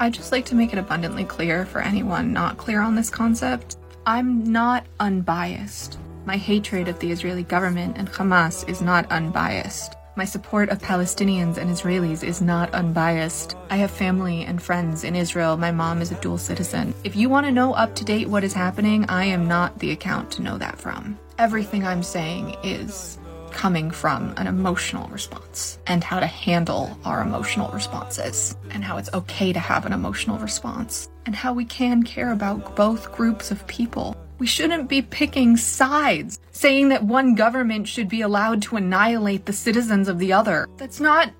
I'd just like to make it abundantly clear for anyone not clear on this concept. I'm not unbiased. My hatred of the Israeli government and Hamas is not unbiased. My support of Palestinians and Israelis is not unbiased. I have family and friends in Israel. My mom is a dual citizen. If you want to know up to date what is happening, I am not the account to know that from. Everything I'm saying is coming from an emotional response and how to handle our emotional responses and how it's okay to have an emotional response and how we can care about both groups of people. We shouldn't be picking sides, saying that one government should be allowed to annihilate the citizens of the other. That's not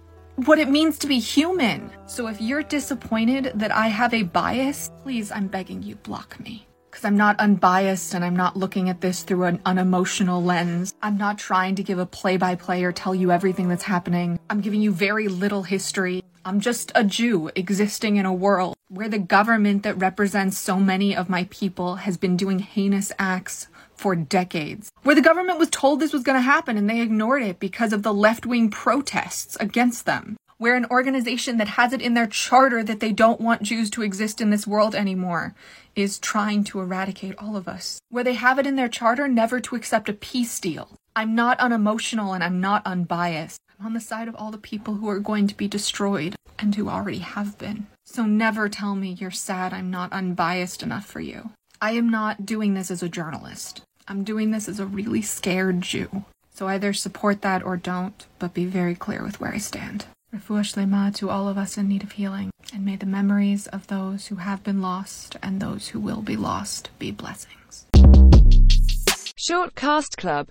what it means to be human. So if you're disappointed that I have a bias, please, I'm begging you, block me. Because I'm not unbiased and I'm not looking at this through an unemotional lens. I'm not trying to give a play by play or tell you everything that's happening. I'm giving you very little history. I'm just a Jew existing in a world where the government that represents so many of my people has been doing heinous acts for decades. Where the government was told this was going to happen and they ignored it because of the left wing protests against them. Where an organization that has it in their charter that they don't want Jews to exist in this world anymore is trying to eradicate all of us. Where they have it in their charter never to accept a peace deal. I'm not unemotional and I'm not unbiased. I'm on the side of all the people who are going to be destroyed and who already have been. So never tell me you're sad I'm not unbiased enough for you. I am not doing this as a journalist. I'm doing this as a really scared Jew. So either support that or don't, but be very clear with where I stand. Refuah Shlema to all of us in need of healing, and may the memories of those who have been lost and those who will be lost be blessings. Short Cast Club